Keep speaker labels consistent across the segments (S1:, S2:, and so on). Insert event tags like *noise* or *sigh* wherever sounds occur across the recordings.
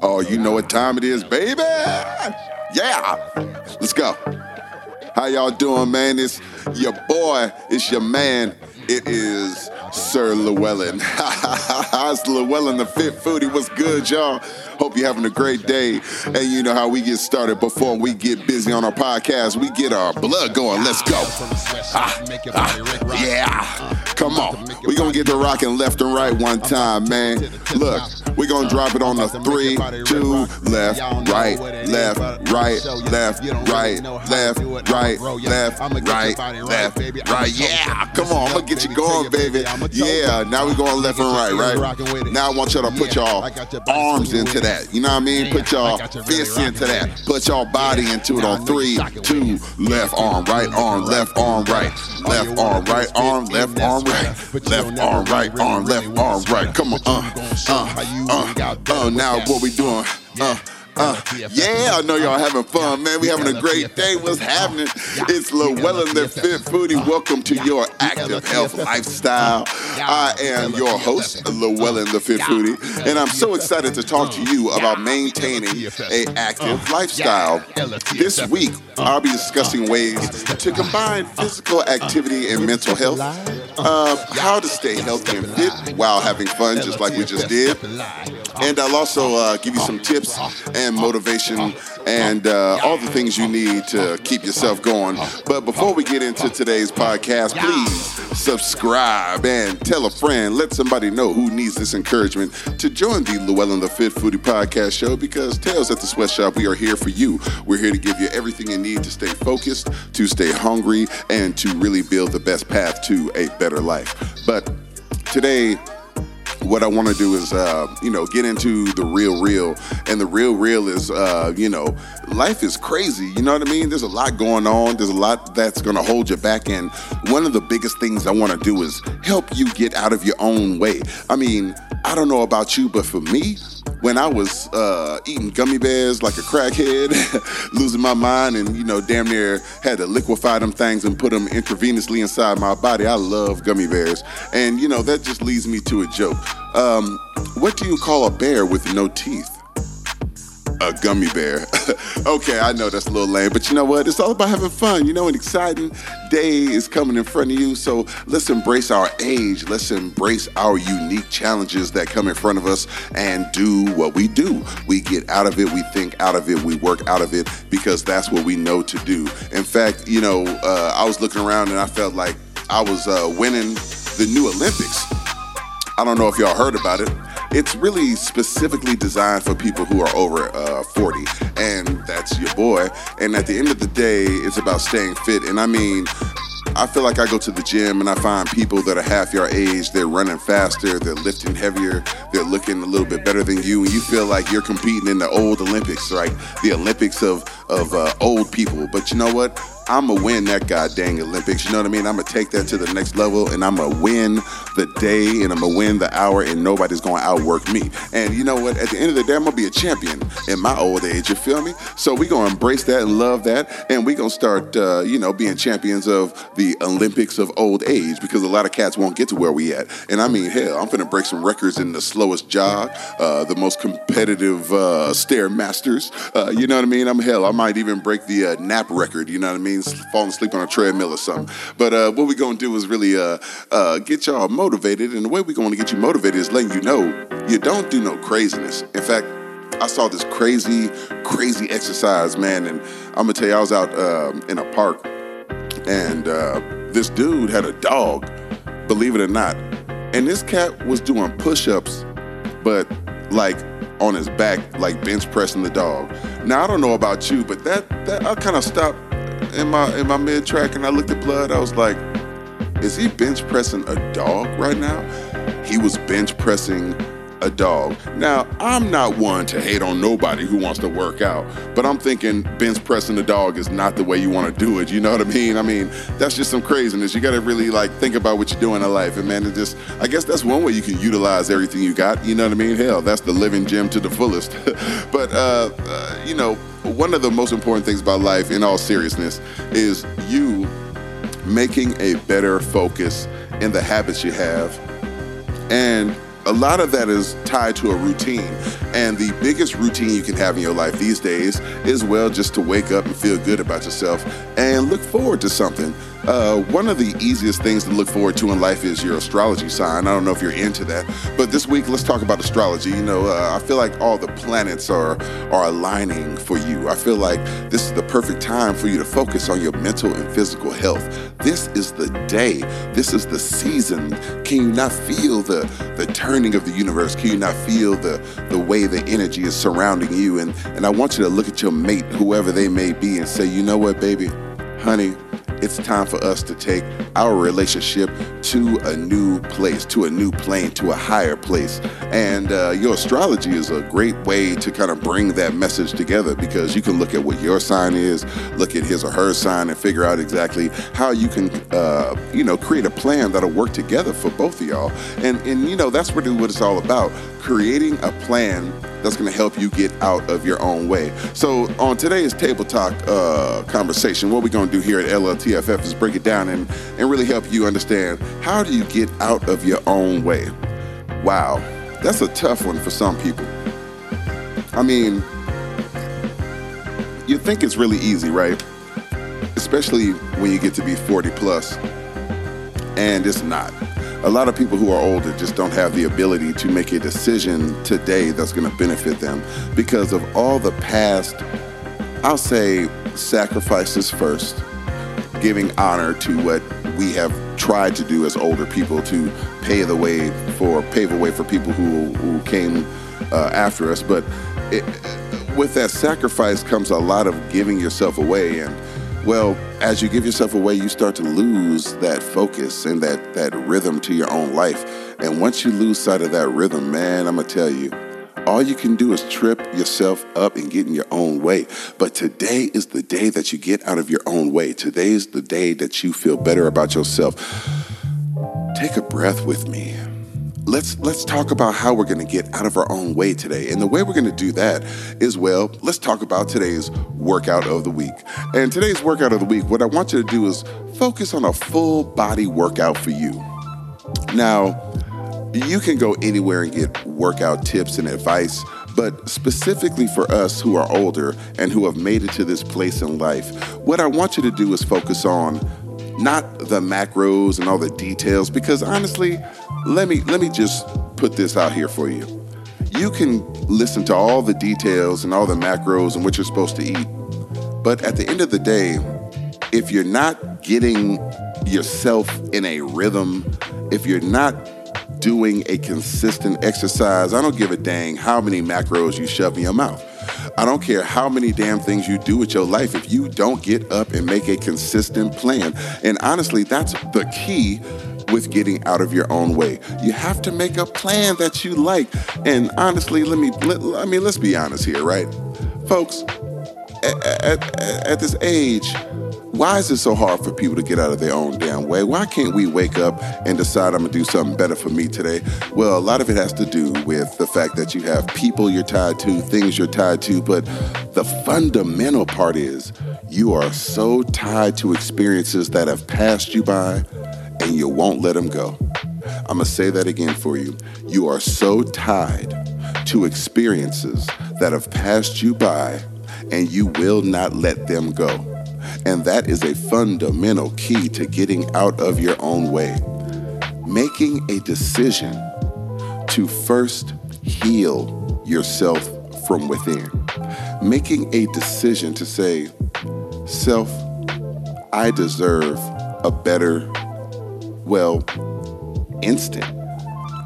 S1: Oh, you know what time it is, baby? Yeah. Let's go. How y'all doing, man? It's your boy. It's your man. It is Sir Llewellyn. *laughs* it's Llewellyn the Fit Foodie. What's good, y'all? You're having a great day. And you know how we get started before we get busy on our podcast. We get our blood going. Let's go. Ah, ah, yeah. Come on. we going to get the rocking left and right one time, man. Look, we're going to drop it on the three, two, left, right, left, right, left, right, left, right, left, right, left, right. Yeah. Come on. I'm going to get you going, baby. Yeah. Now we're going left and right, right? Now I want y'all to put y'all arms into that. You know what I mean? Put y'all fists into that. Put y'all body into it on three, two, left arm, right arm, left arm, right, left arm, right arm, left arm, right, left arm, right arm, left arm, right. Come on, uh, uh, uh, uh. Now what we doing? Uh. Uh, yeah, I know y'all having fun, man. We having a great day. What's happening? It's Llewellyn the Fit Foodie. Welcome to your active health lifestyle. I am your host, Llewellyn the Fit Foodie, and I'm so excited to talk to you about maintaining a active lifestyle. This week, I'll be discussing ways to combine physical activity and mental health, uh, uh, how to stay healthy and fit while having fun, just like we just did. And I'll also uh, give you some tips and motivation and uh, all the things you need to keep yourself going. But before we get into today's podcast, please subscribe and tell a friend. Let somebody know who needs this encouragement to join the Llewellyn the Fit Foodie podcast show because Tales at the Sweatshop, we are here for you. We're here to give you everything you need to stay focused, to stay hungry, and to really build the best path to a better life. But today, what I want to do is, uh, you know, get into the real, real, and the real, real is, uh, you know, life is crazy. You know what I mean? There's a lot going on. There's a lot that's going to hold you back, and one of the biggest things I want to do is help you get out of your own way. I mean, I don't know about you, but for me, when I was uh, eating gummy bears like a crackhead, *laughs* losing my mind, and you know, damn near had to liquefy them things and put them intravenously inside my body. I love gummy bears, and you know that just leads me to a joke. Um, what do you call a bear with no teeth? A gummy bear. *laughs* okay, I know that's a little lame, but you know what? It's all about having fun. You know, an exciting day is coming in front of you. So let's embrace our age. Let's embrace our unique challenges that come in front of us and do what we do. We get out of it, we think out of it, we work out of it because that's what we know to do. In fact, you know, uh, I was looking around and I felt like I was uh, winning the new Olympics. I don't know if y'all heard about it it's really specifically designed for people who are over uh, 40, and that's your boy. And at the end of the day, it's about staying fit. And I mean, I feel like I go to the gym and I find people that are half your age. They're running faster, they're lifting heavier, they're looking a little bit better than you, and you feel like you're competing in the old Olympics, right? The Olympics of of uh, old people. But you know what? I'm gonna win that goddamn Olympics. You know what I mean? I'm gonna take that to the next level and I'm gonna win the day and I'm gonna win the hour and nobody's gonna outwork me. And you know what? At the end of the day, I'm gonna be a champion in my old age. You feel me? So we gonna embrace that and love that, and we gonna start, uh, you know, being champions of the Olympics of old age because a lot of cats won't get to where we at. And I mean, hell, I'm gonna break some records in the slowest jog, uh, the most competitive uh, stairmasters. Uh, you know what I mean? I'm hell. I might even break the uh, nap record. You know what I mean? Means falling asleep on a treadmill or something. But uh, what we're gonna do is really uh, uh, get y'all motivated, and the way we're gonna get you motivated is letting you know you don't do no craziness. In fact, I saw this crazy, crazy exercise, man, and I'm gonna tell you, I was out um, in a park, and uh, this dude had a dog, believe it or not, and this cat was doing push-ups, but like on his back, like bench pressing the dog. Now I don't know about you, but that that I kind of stopped in my in my mid track and I looked at blood, I was like, is he bench pressing a dog right now? He was bench pressing a dog. Now, I'm not one to hate on nobody who wants to work out, but I'm thinking bench pressing a dog is not the way you want to do it. You know what I mean? I mean, that's just some craziness. You got to really like think about what you're doing in life. And man, it just, I guess that's one way you can utilize everything you got. You know what I mean? Hell, that's the living gym to the fullest. *laughs* but, uh, uh, you know, one of the most important things about life, in all seriousness, is you making a better focus in the habits you have. And a lot of that is tied to a routine. And the biggest routine you can have in your life these days is, well, just to wake up and feel good about yourself and look forward to something. Uh, one of the easiest things to look forward to in life is your astrology sign. I don't know if you're into that, but this week let's talk about astrology. You know, uh, I feel like all the planets are are aligning for you. I feel like this is the perfect time for you to focus on your mental and physical health. This is the day. This is the season. Can you not feel the the turning of the universe? Can you not feel the the way the energy is surrounding you? And and I want you to look at your mate, whoever they may be, and say, you know what, baby, honey it's time for us to take our relationship to a new place, to a new plane, to a higher place. And uh, your astrology is a great way to kind of bring that message together because you can look at what your sign is, look at his or her sign, and figure out exactly how you can, uh, you know, create a plan that'll work together for both of y'all. And and you know that's really what it's all about: creating a plan that's going to help you get out of your own way. So, on today's Table Talk uh, conversation, what we're going to do here at LLTFF is break it down and, and really help you understand how do you get out of your own way. Wow, that's a tough one for some people. I mean, you think it's really easy, right? Especially when you get to be 40 plus, and it's not a lot of people who are older just don't have the ability to make a decision today that's going to benefit them because of all the past, I'll say, sacrifices first, giving honor to what we have tried to do as older people to pave the way for pave the way for people who who came uh, after us. But it, with that sacrifice comes a lot of giving yourself away and well, as you give yourself away, you start to lose that focus and that, that rhythm to your own life. And once you lose sight of that rhythm, man, I'm going to tell you, all you can do is trip yourself up and get in your own way. But today is the day that you get out of your own way. Today is the day that you feel better about yourself. Take a breath with me let's let's talk about how we're going to get out of our own way today. And the way we're going to do that is well, let's talk about today's workout of the week. And today's workout of the week, what I want you to do is focus on a full body workout for you. Now, you can go anywhere and get workout tips and advice, but specifically for us who are older and who have made it to this place in life, what I want you to do is focus on not the macros and all the details because honestly, let me let me just put this out here for you. You can listen to all the details and all the macros and what you're supposed to eat. But at the end of the day, if you're not getting yourself in a rhythm, if you're not doing a consistent exercise, I don't give a dang how many macros you shove in your mouth. I don't care how many damn things you do with your life if you don't get up and make a consistent plan. And honestly, that's the key with getting out of your own way. You have to make a plan that you like. And honestly, let me, let, I mean, let's be honest here, right? Folks, at, at, at this age, why is it so hard for people to get out of their own damn way? Why can't we wake up and decide I'm gonna do something better for me today? Well, a lot of it has to do with the fact that you have people you're tied to, things you're tied to, but the fundamental part is you are so tied to experiences that have passed you by and you won't let them go. I'm gonna say that again for you. You are so tied to experiences that have passed you by and you will not let them go. And that is a fundamental key to getting out of your own way. Making a decision to first heal yourself from within. Making a decision to say, Self, I deserve a better, well, instant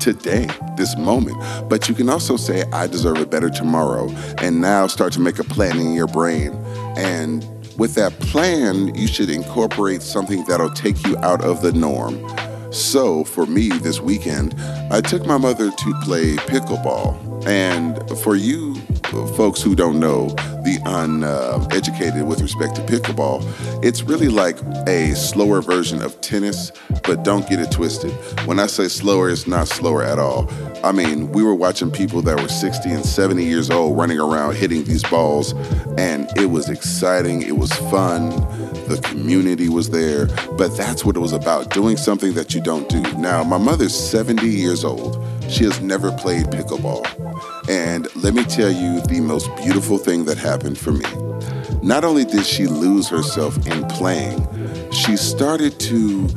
S1: today, this moment. But you can also say, I deserve a better tomorrow. And now start to make a plan in your brain and with that plan, you should incorporate something that'll take you out of the norm. So, for me this weekend, I took my mother to play pickleball. And for you folks who don't know, the uneducated with respect to pickleball, it's really like a slower version of tennis, but don't get it twisted. When I say slower, it's not slower at all. I mean, we were watching people that were 60 and 70 years old running around hitting these balls, and it was exciting, it was fun, the community was there, but that's what it was about doing something that you don't do. Now, my mother's 70 years old she has never played pickleball. And let me tell you the most beautiful thing that happened for me. Not only did she lose herself in playing, she started to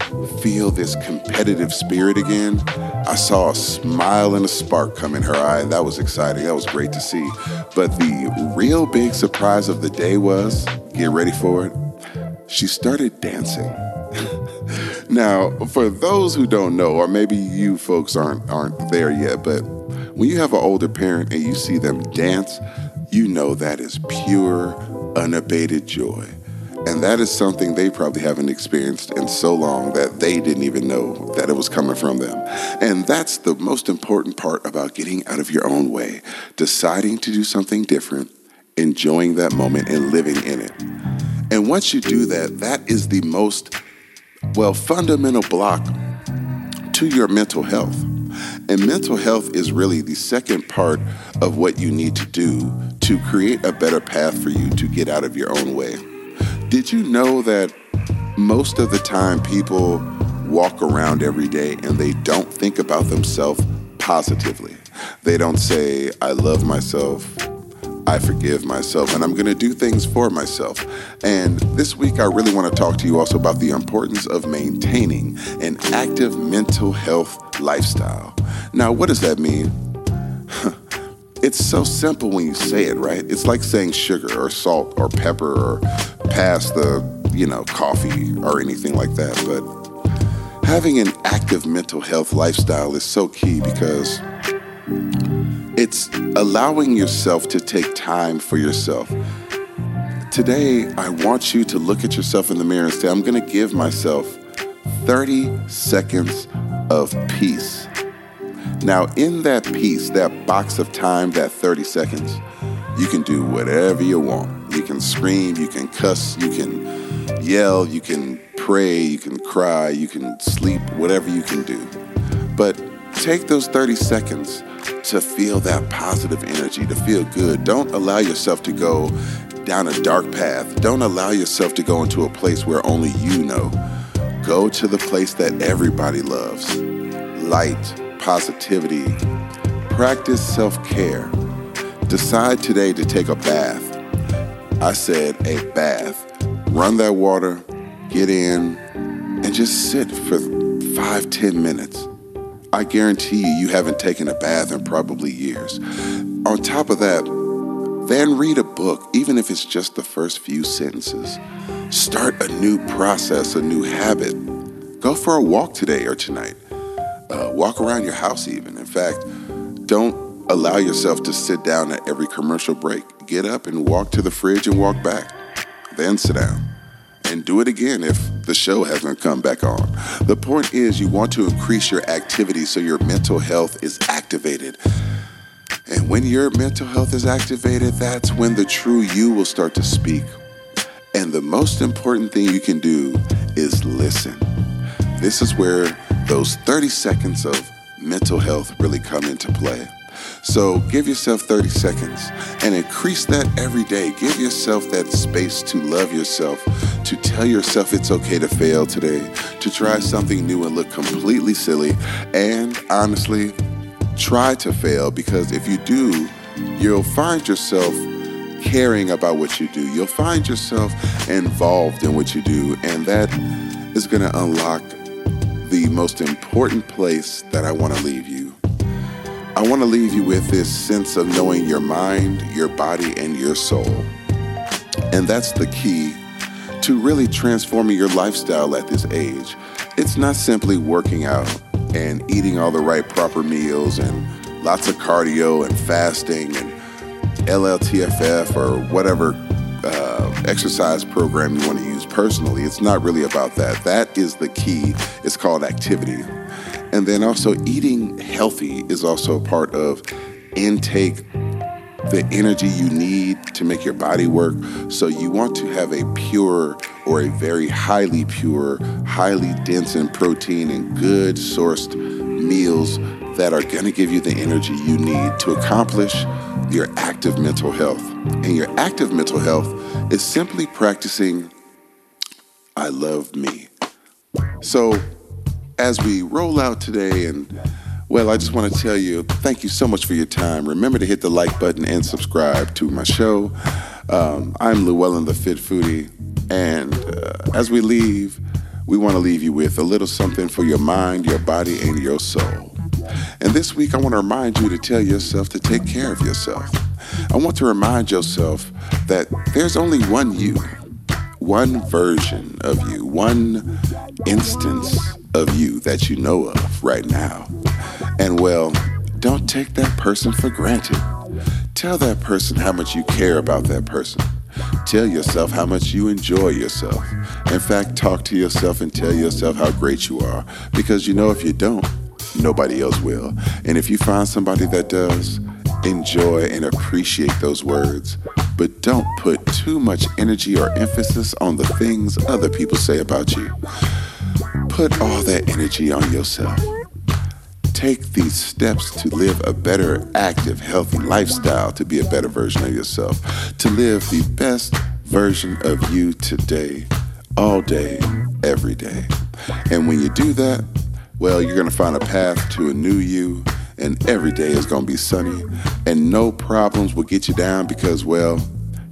S1: feel this competitive spirit again. I saw a smile and a spark come in her eye, and that was exciting. That was great to see. But the real big surprise of the day was get ready for it. She started dancing. *laughs* now, for those who don't know, or maybe you folks aren't aren't there yet, but when you have an older parent and you see them dance, you know that is pure, unabated joy. And that is something they probably haven't experienced in so long that they didn't even know that it was coming from them. And that's the most important part about getting out of your own way, deciding to do something different, enjoying that moment, and living in it. And once you do that, that is the most, well, fundamental block to your mental health. And mental health is really the second part of what you need to do to create a better path for you to get out of your own way. Did you know that most of the time people walk around every day and they don't think about themselves positively? They don't say, I love myself, I forgive myself and I'm going to do things for myself. And this week, I really want to talk to you also about the importance of maintaining an active mental health lifestyle. Now, what does that mean? *laughs* it's so simple when you say it, right? It's like saying sugar or salt or pepper or pass the, you know, coffee or anything like that. But having an active mental health lifestyle is so key because it's allowing yourself to take time for yourself. Today, I want you to look at yourself in the mirror and say, I'm going to give myself 30 seconds of peace. Now, in that peace, that box of time, that 30 seconds, you can do whatever you want. You can scream, you can cuss, you can yell, you can pray, you can cry, you can sleep, whatever you can do. But take those 30 seconds to feel that positive energy, to feel good. Don't allow yourself to go down a dark path. Don't allow yourself to go into a place where only you know. Go to the place that everybody loves light, positivity. Practice self care. Decide today to take a bath. I said a bath. Run that water, get in, and just sit for five, ten minutes. I guarantee you, you haven't taken a bath in probably years. On top of that, then read a book, even if it's just the first few sentences. Start a new process, a new habit. Go for a walk today or tonight. Uh, walk around your house, even. In fact, don't allow yourself to sit down at every commercial break. Get up and walk to the fridge and walk back. Then sit down and do it again if the show hasn't come back on. The point is, you want to increase your activity so your mental health is activated. And when your mental health is activated, that's when the true you will start to speak. And the most important thing you can do is listen. This is where those 30 seconds of mental health really come into play. So give yourself 30 seconds and increase that every day. Give yourself that space to love yourself, to tell yourself it's okay to fail today, to try something new and look completely silly. And honestly, try to fail because if you do, you'll find yourself caring about what you do. You'll find yourself involved in what you do, and that is going to unlock the most important place that I want to leave you. I want to leave you with this sense of knowing your mind, your body, and your soul. And that's the key to really transforming your lifestyle at this age. It's not simply working out and eating all the right proper meals and lots of cardio and fasting and LLTFF or whatever uh, exercise program you want to use personally. It's not really about that. That is the key. It's called activity. And then also eating healthy is also part of intake the energy you need to make your body work. So you want to have a pure or a very highly pure, highly dense in protein and good sourced meals that are going to give you the energy you need to accomplish your active mental health. And your active mental health is simply practicing I love me. So as we roll out today and Well, I just want to tell you thank you so much for your time. Remember to hit the like button and subscribe to my show. Um, I'm Llewellyn the Fit Foodie, and uh, as we leave, we want to leave you with a little something for your mind, your body, and your soul. And this week, I want to remind you to tell yourself to take care of yourself. I want to remind yourself that there's only one you, one version of you, one instance of you that you know of right now. And well, don't take that person for granted. Tell that person how much you care about that person. Tell yourself how much you enjoy yourself. In fact, talk to yourself and tell yourself how great you are. Because you know, if you don't, nobody else will. And if you find somebody that does, enjoy and appreciate those words. But don't put too much energy or emphasis on the things other people say about you. Put all that energy on yourself. Take these steps to live a better, active, healthy lifestyle, to be a better version of yourself, to live the best version of you today, all day, every day. And when you do that, well, you're going to find a path to a new you, and every day is going to be sunny, and no problems will get you down because, well,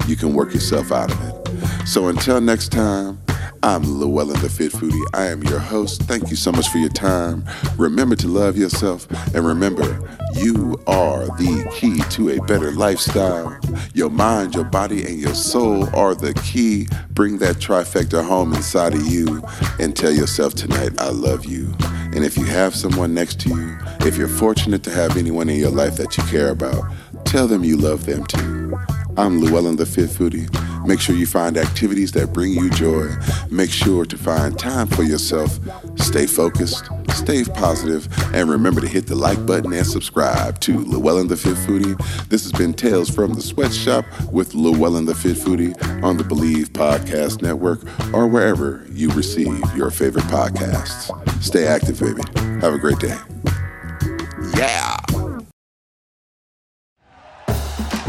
S1: you can work yourself out of it. So until next time, I'm Llewellyn the Fit Foodie. I am your host. Thank you so much for your time. Remember to love yourself, and remember, you are the key to a better lifestyle. Your mind, your body, and your soul are the key. Bring that trifecta home inside of you and tell yourself tonight, I love you. And if you have someone next to you, if you're fortunate to have anyone in your life that you care about, tell them you love them too. I'm Llewellyn the Fit Foodie. Make sure you find activities that bring you joy. Make sure to find time for yourself. Stay focused, stay positive, and remember to hit the like button and subscribe to Llewellyn the Fit Foodie. This has been Tales from the Sweatshop with Llewellyn the Fit Foodie on the Bleav Podcast Network or wherever you receive your favorite podcasts. Stay active, baby. Have a great day. Yeah.